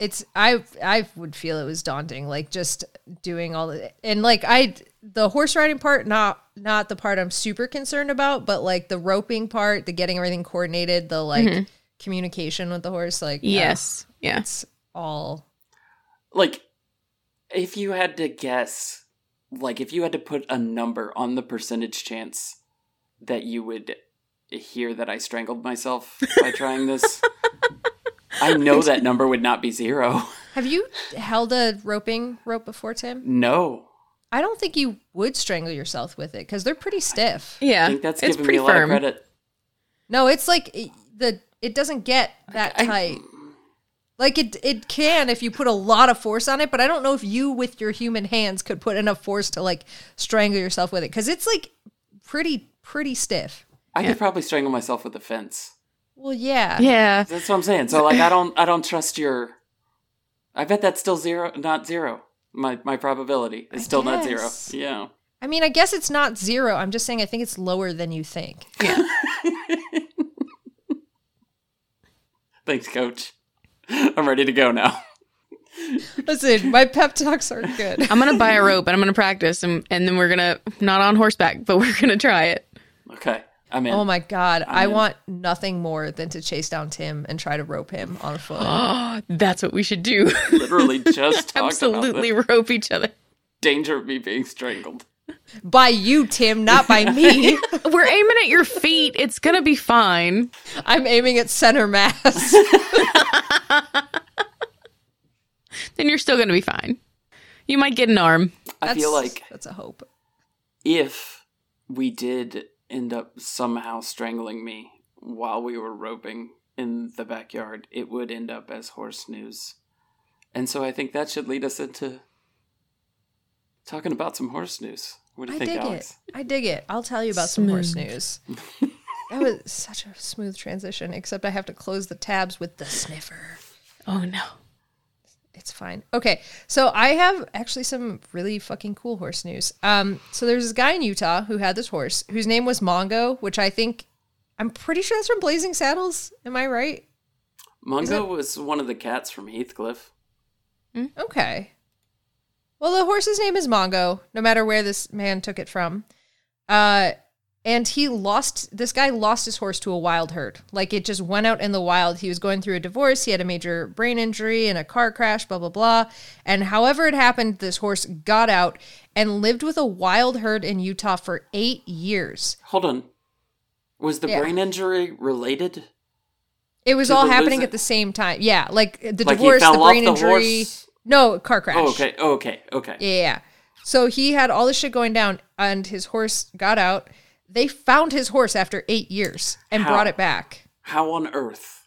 It's I I would feel it was daunting, like just doing all the and like I the horse riding part, not not the part I'm super concerned about, but like the roping part, the getting everything coordinated, the like communication with the horse, like uh, Yes. Yeah. it's all Like, if you had to guess, like, if you had to put a number on the percentage chance that you would hear that I strangled myself by trying this, I (laughs) know that number would not be zero. Have you held a roping rope before, Tim? No. I don't think you would strangle yourself with it because they're pretty stiff. Yeah. I think that's it's giving pretty me a lot of credit. No, it's like it- the it doesn't get that I- tight. Like it it can if you put a lot of force on it, but I don't know if you with your human hands could put enough force to like strangle yourself with it cuz it's like pretty pretty stiff. I could probably strangle myself with a fence. Well, yeah. Yeah. That's what I'm saying. So like I don't I don't trust your I bet that's still zero not zero. My my probability is I still not zero. Yeah. I mean, I guess it's not 0. I'm just saying I think it's lower than you think. Yeah. (laughs) Thanks, coach. (laughs) I'm ready to go now. (laughs) Listen, my pep talks are good. I'm going to buy a rope and I'm going to practice and, and then we're going to, not on horseback, but we're going to try it. Okay. I'm in. Oh my god, I in. want nothing more than to chase down Tim and try to rope him on foot. Oh, (gasps) that's what we should do. Literally just (laughs) talked Absolutely about rope each other. danger of me being strangled. By you, Tim, not by (laughs) me. (laughs) We're aiming at your feet. It's going to be fine. I'm aiming at center mass. (laughs) Then you're still going to be fine. You might get an arm. I feel like that's a hope. if we did end up somehow strangling me while we were roping in the backyard, it would end up as horse news. And so I think that should lead us into talking about some horse news. What do you I think, dig Alex? it. I dig it. I'll tell you about some horse news. that was such a smooth transition, except I have to close the tabs with the sniffer. Oh, no. It's fine. Okay, so I have actually some really fucking cool horse news. Um, so there's this guy in Utah who had this horse whose name was Mongo, which I think I'm pretty sure that's from Blazing Saddles. Am I right? Mungo was one of the cats from Heathcliff. Okay. Well, the horse's name is Mongo, no matter where this man took it from. Uh, and he lost, this guy lost his horse to a wild herd. Like it just went out in the wild. He was going through a divorce. He had a major brain injury and a car crash, blah, blah, blah. And however it happened, this horse got out and lived with a wild herd in Utah for eight years. Hold on. Was the Yeah. brain injury related? It was all happening losing- at the same time. Yeah. Like the Like divorce, the brain the injury. horse? No, car crash. Oh, okay. Oh, okay. Okay. Yeah, yeah. So he had all this shit going down, and his horse got out. They found his horse after eight years and How? brought it back. How on earth?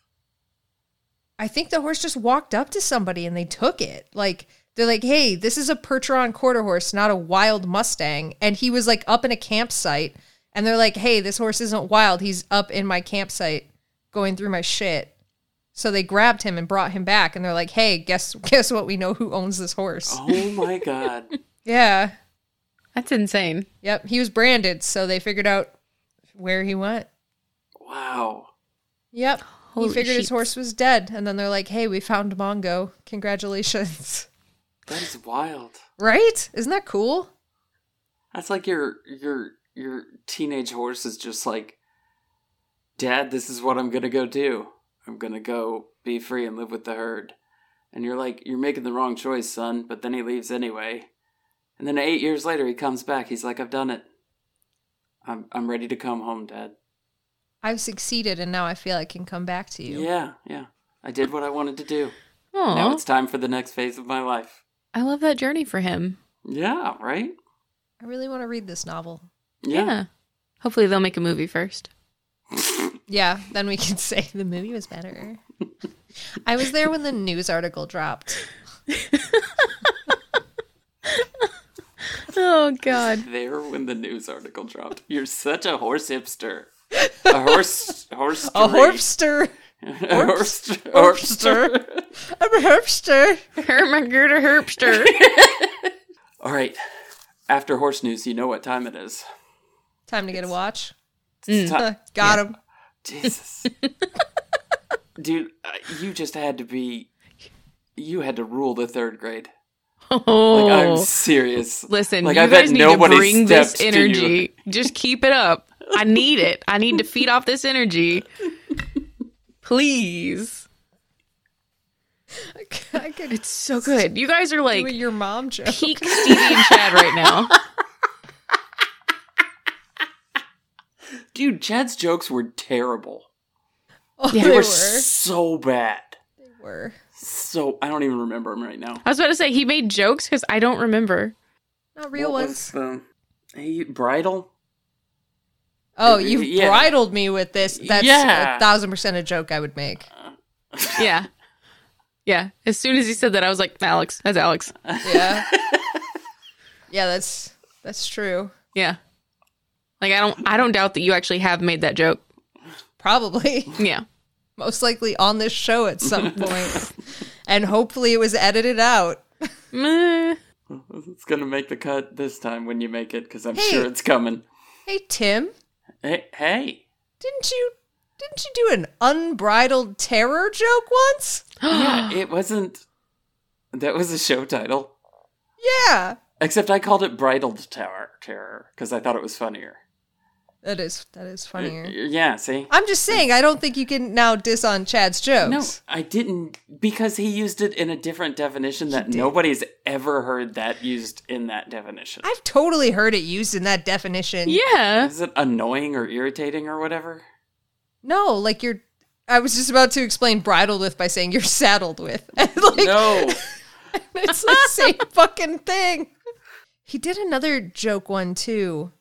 I think the horse just walked up to somebody and they took it. Like they're like, "Hey, this is a Percheron quarter horse, not a wild Mustang." And he was like up in a campsite, and they're like, "Hey, this horse isn't wild. He's up in my campsite, going through my shit." So they grabbed him and brought him back, and they're like, "Hey, guess (laughs) guess what? We know who owns this horse." Oh my (laughs) god. Yeah. That's insane. Yep, he was branded, so they figured out where he went. Wow. Yep. Holy he figured his horse was dead, and then they're like, "Hey, we found Mongo. Congratulations!" (laughs) That is wild. right? Isn't that cool? That's like your your your teenage horse is just like, Dad, this is what I'm gonna go do. I'm gonna go be free and live with the herd. and you're like, you're making the wrong choice, son. But then he leaves anyway, and then eight years later he comes back. He's like, I've done it. I'm I'm ready to come home, Dad. I've succeeded and now I feel I can come back to you. Yeah, yeah. I did what I wanted to do. Now it's time for the next phase of my life. I love that journey for him. Yeah, right? I really want to read this novel. Yeah. Hopefully they'll make a movie first. (laughs) Yeah, then we can (laughs) say the movie was better. I was there when the news article dropped. (laughs) Oh God. (laughs) There when the news article dropped. You're such a horse hipster. A horse horse A horpster. a horse horpster. I'm a herpster. Hermagurda Herpster. All right. After horse news, you know what time it is. Time to get a watch. It's mm. ti- Got him. Jesus. Dude, uh, you just had to be you had to rule the third grade. Oh. Like I'm serious. Listen, like, you I guys need to bring this stepped to you. energy. Just keep it up. I need it. I need to feed off this energy. Please. I could It's so good. You guys are like your mom joke. peak Stevie and Chad right now. (laughs) Dude, Chad's jokes were terrible. Oh, they They were. were so bad. They were. So I don't even remember them right now. I was about to say he made jokes because I don't remember. Not real What ones. was the- hey, bridal? Oh, Yeah. you bridled me with this. That's Yeah. a thousand percent a joke I would make. (laughs) Yeah. Yeah. As soon as he said that, I was like, Alex. That's Alex. Yeah. (laughs) yeah, that's that's true. Yeah. Like I don't I don't doubt that you actually have made that joke. Probably. Yeah. Most likely on this show at some (laughs) point. and hopefully it was edited out. Meh. It's gonna make the cut this time when you make it, because I'm Hey. sure it's coming. Hey Tim, Hey, hey. didn't you didn't you do an unbridled terror joke once? (gasps) yeah, it wasn't. That was a show title. Yeah. Except I called it Bridled Tower Terror because I thought it was funnier. That is that is uh, funnier. Uh, yeah, see? I'm just saying I don't think you can now diss on Chad's jokes. No, I didn't because he used it in a different definition that nobody's ever heard that used in that definition. I've totally heard it used in that definition. Yeah. Is it annoying or irritating or whatever? No, like you're. I was just about to explain bridled with by saying you're saddled with. (laughs) Like, No. (laughs) it's the same fucking thing. He did another joke one too.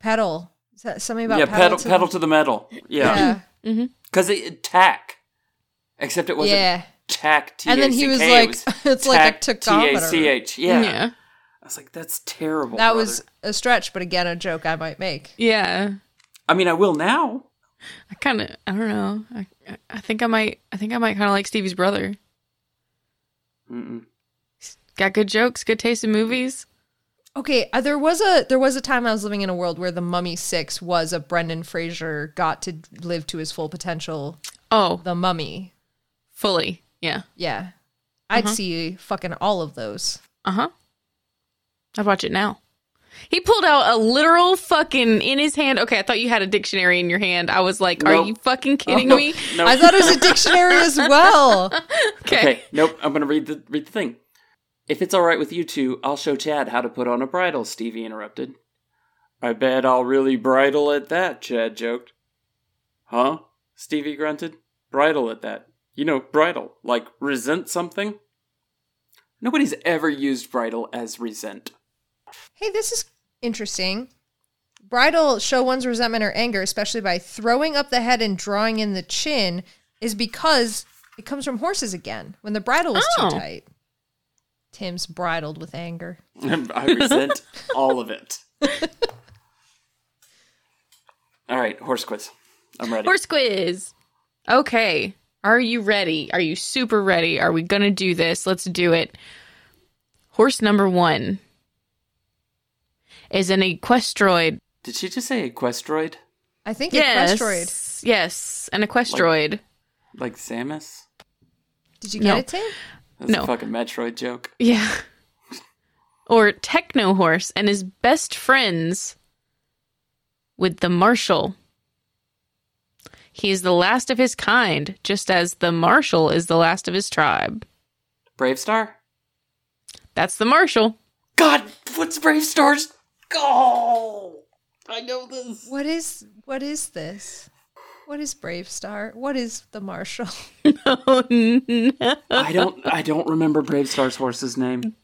Pedal. Is that something about yeah, pedal to- pedal to the metal. Yeah. Yeah. Mm-hmm. Mm-hmm. Mm-hmm. Because it tack. Except it wasn't Yeah. tack T And then he was A C K, like, it (laughs) it's like a tachometer. T-A-C-H. Yeah. Yeah. I was like, that's terrible. That brother. was a stretch, but again, a joke I might make. Yeah. I mean, I will now. I kind of I don't know. I I- I think I might I think I might kind of like Stevie's brother. Mm-mm. Got good jokes, good taste in movies. Okay, uh, there was a there was a time I was living in a world where the Mummy Six was a Brendan Fraser got to live to his full potential. Oh, The Mummy, fully. Yeah. yeah, I'd Uh-huh. see fucking all of those. Uh huh. I'd watch it now. He pulled out a literal fucking in his hand. Okay, I thought you had a dictionary in your hand. I was like, are Nope. you fucking kidding Nope. me? Nope. I thought it was a dictionary as well. (laughs) Okay. Okay, nope. I'm gonna read the read the thing. If it's all right with you two, I'll show Chad how to put on a bridle. Stevie interrupted. I bet I'll really bridle at that. Chad joked. Huh? Stevie grunted. Bridle at that. You know, bridle like resent something. Nobody's ever used bridle as resent. Hey, this is interesting. Bridle show one's resentment or anger, especially by throwing up the head and drawing in the chin, is because it comes from horses again when the bridle is Oh. too tight. Tim's bridled with anger. (laughs) I resent all of it. (laughs) All right, horse quiz. I'm ready. Horse quiz. Okay. Are you ready? Are you super ready? Are we going to do this? Let's do it. Horse number one is an equestroid. Did she just say equestroid? I think Yes. equestroid. Yes, an equestroid. Like Samus? Did you get No. it, Tim? That's No. a fucking Metroid joke. Yeah. (laughs) Or Techno Horse and his best friends with the Marshal. He is the last of his kind, just as the Marshal is the last of his tribe. BraveStarr? That's the marshal. God, what's BraveStarr's? Oh, I know this. What is what is this? What is BraveStarr? What is the Marshal? (laughs) oh no. I don't. I don't remember BraveStarr's horse's name.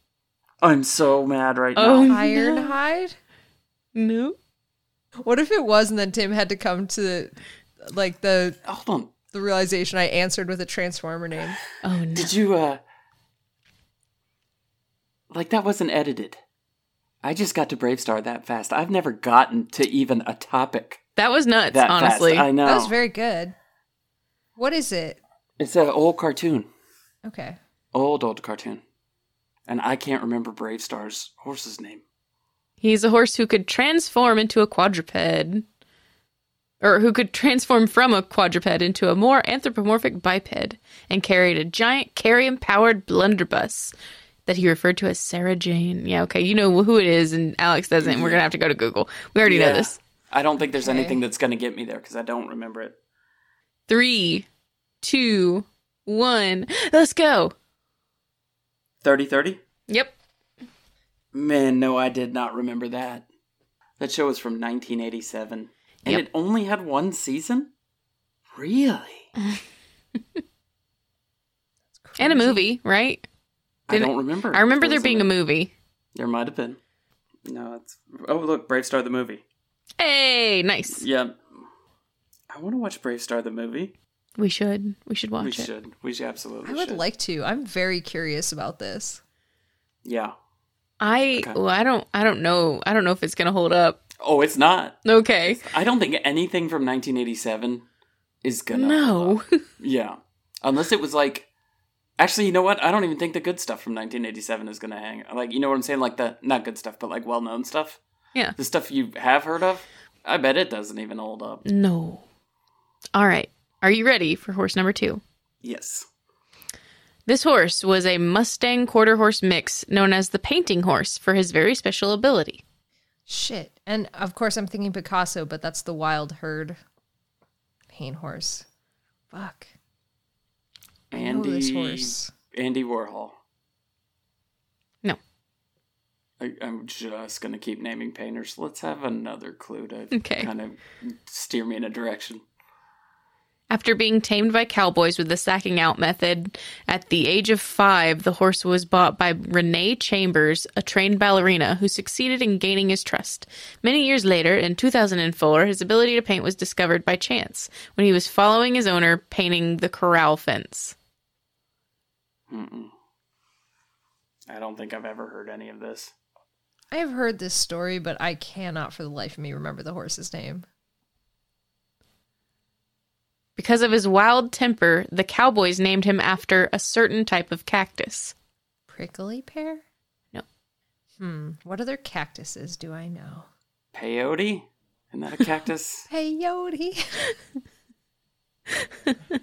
I'm so mad right Oh. now. Ironhide? No. What if it was and then Tim had to come to like the Hold on. the realization I answered with a Transformer name? Oh no. Did you? uh Like that wasn't edited. I just got to BraveStarr that fast. I've never gotten to even a topic That was nuts, that honestly. fast. I know. That was very good. What is it? It's an old cartoon. Okay. Old old cartoon. And I can't remember BraveStarr's horse's name. He's a horse who could transform into a quadruped. Or who could transform from a quadruped into a more anthropomorphic biped and carried a giant kerium powered blunderbuss that he referred to as Sarah Jane. Yeah, okay, you know who it is, and Alex doesn't. We're gonna have to go to Google. We already know Yeah. this. I don't think there's Okay. anything that's going to get me there because I don't remember it. Three, two, one, let's go. 30 30? Yep. Man, no, I did not remember that. That show was from 1987. And Yep. it only had one season? Really? (laughs) And a movie, right? I Did it- don't remember. I remember there being a movie. There might have been. No, it's. Oh, look, BraveStarr the movie. Hey, nice. Yeah. I want to watch BraveStarr the movie. We should. We should watch we it. should. We should absolutely I would should. like to. I'm very curious about this. Yeah. I Okay. well, I don't I don't know I don't know if it's gonna hold up. Oh, it's not. Okay. I don't think anything from 1987 is gonna. No. (laughs) Yeah. Unless it was like. Actually, you know what? I don't even think the good stuff from 1987 is gonna hang. Like, you know what I'm saying? Like the not good stuff, but like well known stuff. yeah. The stuff you have heard of. I bet it doesn't even hold up. No. All right. Are you ready for horse number 2? Yes. This horse was a Mustang quarter horse mix known as the painting horse for his very special ability. Shit. And of course I'm thinking Picasso, but that's the wild herd paint horse. Fuck. I know Andy. this horse. Andy Warhol. No. I, I'm just gonna keep naming painters. Let's have another clue to Okay. kind of steer me in a direction. After being tamed by cowboys with the sacking out method, at the age of five, the horse was bought by Renee Chambers, a trained ballerina who succeeded in gaining his trust. Many years later, in 2004, his ability to paint was discovered by chance when he was following his owner painting the corral fence. Mm-mm. I don't think I've ever heard any of this. I have heard this story, but I cannot for the life of me remember the horse's name. Because of his wild temper, the cowboys named him after a certain type of cactus. Prickly pear? No. Hmm. What other cactuses do I know? Peyote? Isn't that a cactus? (laughs) Peyote. Did (laughs)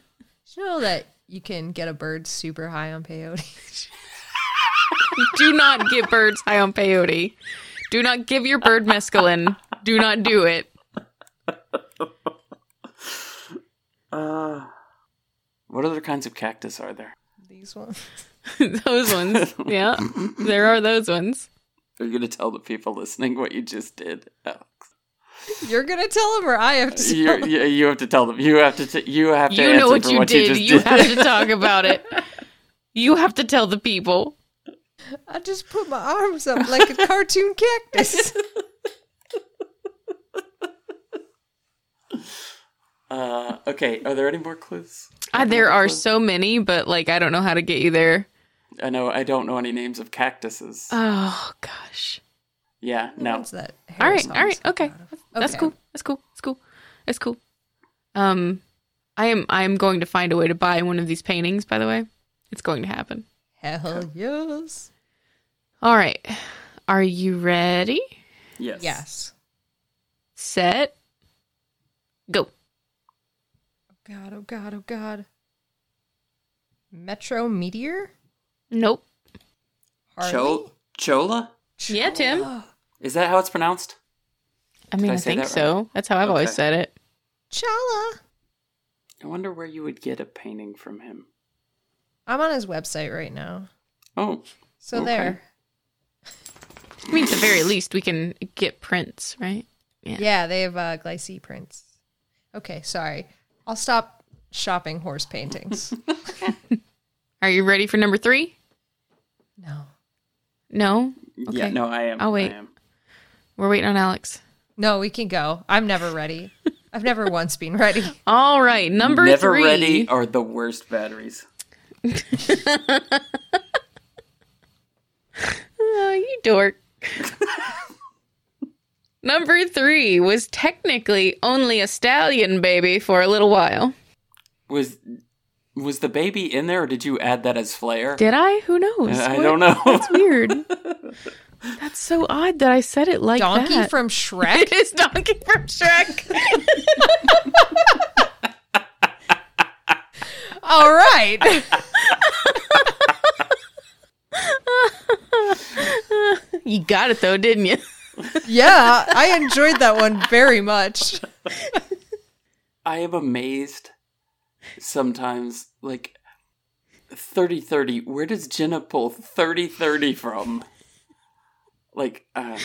you know that you can get a bird super high on peyote? (laughs) Do not get birds high on peyote. Do not give your bird mescaline. Do not do it. Uh, what other kinds of cactus are there? These ones. (laughs) those ones. (laughs) Yeah, there are those ones. Are you gonna tell the people listening what you just did? Alex? You're gonna tell them, or I have to. Tell You, 'em? you, you have to tell them. You have to. T- you have to. You know what for you what did. just You, did. have to (laughs) talk about it. You have to tell the people. I just put my arms up like a cartoon cactus. Uh, okay. Are there any more clues? Uh, there are so many, but like I don't know how to get you there. I know. I don't know any names of cactuses. Oh gosh. yeah. No. That? All right, all right, song's okay. That's Okay. cool. That's cool. That's cool. That's cool. Um, I am. I am going to find a way to buy one of these paintings. By the way, it's going to happen. Hell yes. All right. Are you ready? Yes. Yes. Set. Go. God, oh God, oh God. Metro Meteor? Nope. Cho- Cholla? Yeah, Tim. Is that how it's pronounced? I mean, I I, think that right? so. That's how I've always said it. Chala. I wonder where you would get a painting from him. I'm on his website right now. Oh, So Okay. there. I mean, at the very least, we can get prints, right? Yeah, they have uh, Glycine prints. Okay, sorry. I'll stop shopping horse paintings. (laughs) Are you ready for number three? no. No? yeah. Okay. No, I am. I'll wait. I am. We're waiting on Alex. No, we can go. I'm never ready. I've never once been ready. (laughs) All right, number Never three. ready are the worst batteries. (laughs) Oh, you dork. number three was technically only a stallion baby for a little while. Was was the baby in there, or did you add that as flair? Did I? Who knows? I What? don't know. That's weird. (laughs) That's so odd that I said it like Donkey that. from Shrek? (laughs) it is Donkey from Shrek. (laughs) All right. you got it though, didn't you? yeah, I enjoyed that one very much. I am amazed sometimes. Like 30 30, where does Jenna pull 30 30 from? Like, uh,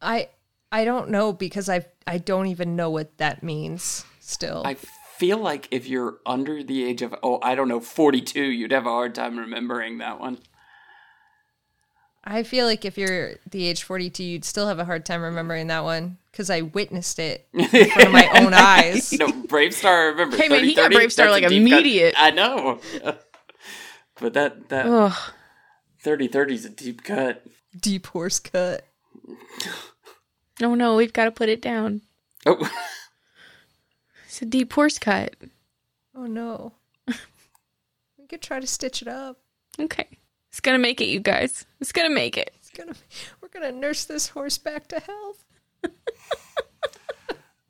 I I don't know because I I don't even know what that means still. I feel like if you're under the age of, oh, I don't know, 42, you'd have a hard time remembering that one. I feel like if you're the age 42, you'd still have a hard time remembering that one because I witnessed it (laughs) in front of my own eyes. No, BraveStarr, I remember. Hey, man, 30, he got BraveStarr, like, deep cut. immediate. I know. (laughs) But that, that Ugh. 30 30 is a deep cut. Deep horse cut. No, no, we've got to put it down. Oh, It's a deep horse cut. Oh no. (laughs) we could try to stitch it up. Okay. It's gonna make it, you guys. It's gonna make it. It's gonna we're gonna nurse this horse back to health. (laughs)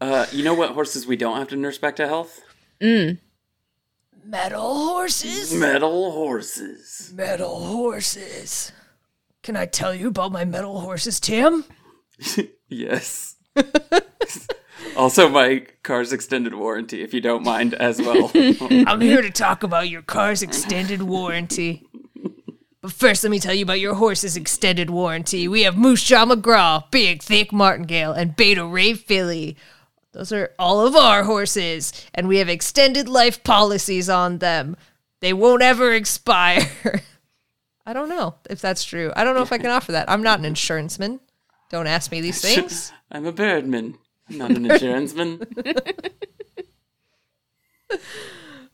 uh, you know what horses we don't have to nurse back to health? Metal horses? Metal horses. Metal horses. Can I tell you about my metal horses, Tim? (laughs) Yes. (laughs) also, my car's extended warranty, if you don't mind, as well. I'm here to talk about your car's extended warranty. But first, let me tell you about your horse's extended warranty. We have Moose Jaw McGraw, Big Thick Martingale, and Beta Ray Philly. Those are all of our horses, and we have extended life policies on them. They won't ever expire. (laughs) I don't know if that's true. I don't know if I can offer that. I'm not an insuranceman. Don't ask me these (laughs) things. I'm a birdman. I'm not an insuranceman. (laughs)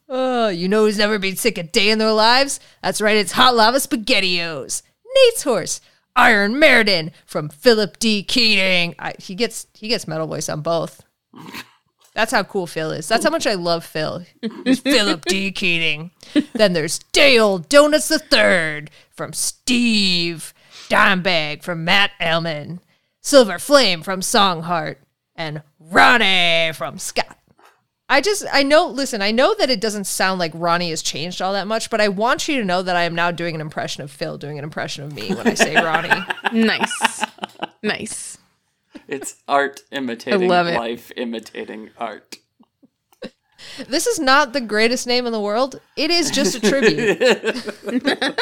Oh, you know who's never been sick a day in their lives? That's right, it's Hot Lava SpaghettiOs. Nate's horse, Iron Meriden from Philip D. Keating. I, he gets he gets metal voice on both. That's how cool Phil is. That's how much I love Phil. Philip D. Keating. Then there's Dale Donuts the Third from Steve. Dimebag from Matt Elman. Silver Flame from Songheart. And Ronnie from Scott. I just, I know, listen, I know that it doesn't sound like Ronnie has changed all that much, but I want you to know that I am now doing an impression of Phil doing an impression of me when I say Ronnie. (laughs) Nice. nice. It's art imitating love it. life, imitating art. This is not the greatest name in the world. It is just a tribute. (laughs)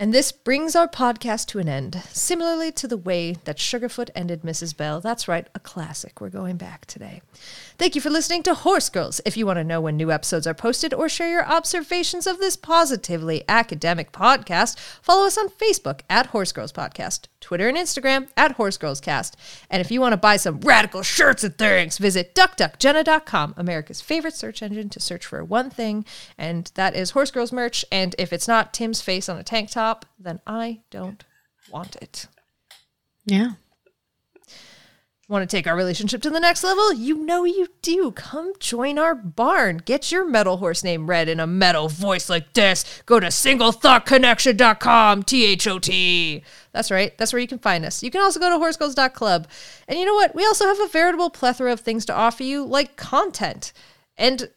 and this brings our podcast to an end, similarly to the way that Sugarfoot ended Mrs. Bell. That's right, a classic. We're going back today. Thank you for listening to Horse Girls. If you want to know when new episodes are posted or share your observations of this positively academic podcast, follow us on Facebook at Horse Girls Podcast, Twitter and Instagram at Horse Girls Cast. And if you want to buy some radical shirts and things, visit duckduckjenna.com, America's favorite search engine to search for one thing, and that is Horse Girls merch. And if it's not Tim's face on a tank top, then I don't want it. Yeah. Want to take our relationship to the next level? You know you do. Come join our barn. Get your metal horse name read in a metal voice like this. Go to singlethoughtconnection.com, T H O T. That's right. That's where you can find us. You can also go to horsegirls.club. And you know what? We also have a veritable plethora of things to offer you, like content. And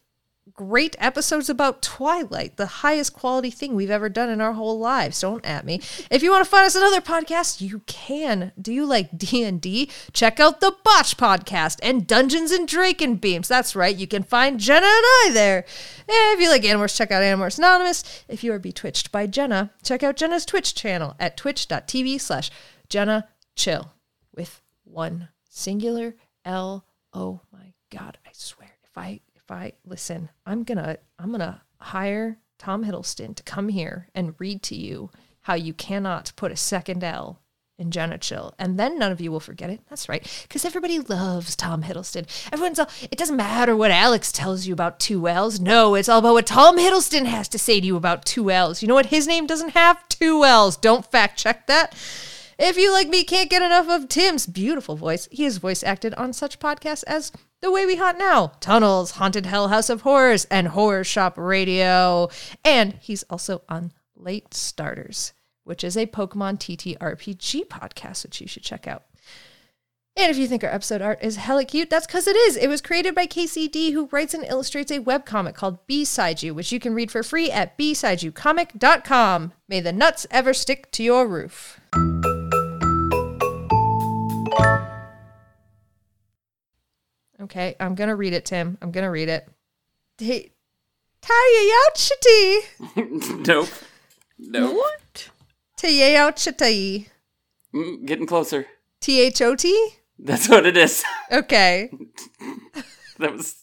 great episodes about Twilight, the highest quality thing we've ever done in our whole lives. Don't at me. If you want to find us another podcast, you can. Do you like (laughs) D&D? Check out the Botch podcast and Dungeons and Draken Beams. That's right. You can find Jenna and I there. If you like Animorphs, check out Animorphs Anonymous. If you are betwitched by Jenna, check out Jenna's Twitch channel at twitch.tv slash Jenna Chill with one singular L. Oh my God, I swear. If I I listen, I'm gonna I'm gonna hire Tom Hiddleston to come here and read to you how you cannot put a second L in Jenna Chill, and then none of you will forget it. That's right, because everybody loves Tom Hiddleston. Everyone's all. It doesn't matter what Alex tells you about two L's. No, it's all about what Tom Hiddleston has to say to you about two L's. You know what? His name doesn't have two L's. Don't fact check that. If you like me, can't get enough of Tim's beautiful voice. He has voice acted on such podcasts as The Way We Hunt Now, Tunnels, Haunted Hell House of Horrors, and Horror Shop Radio. And he's also on Late Starters, which is a Pokemon TTRPG podcast, which you should check out. And if you think our episode art is hella cute, that's because it is. It was created by KCD, who writes and illustrates a webcomic called B-Side You, which you can read for free at bsideyoucomic.com. May the nuts ever stick to your roof. Okay, I'm gonna read it, Tim. I'm gonna read it. Hey, Tayayachiti. (laughs) nope. Nope. What? Tayayachiti. Mm, getting closer. T H O T? That's what it is. (laughs) Okay. that was.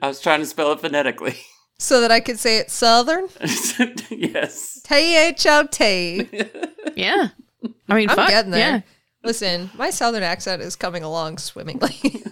I was trying to spell it phonetically. So that I could say it southern? (laughs) yes. T H O T. Yeah. I mean, I'm fuck. getting there. Yeah. Listen, my southern accent is coming along swimmingly.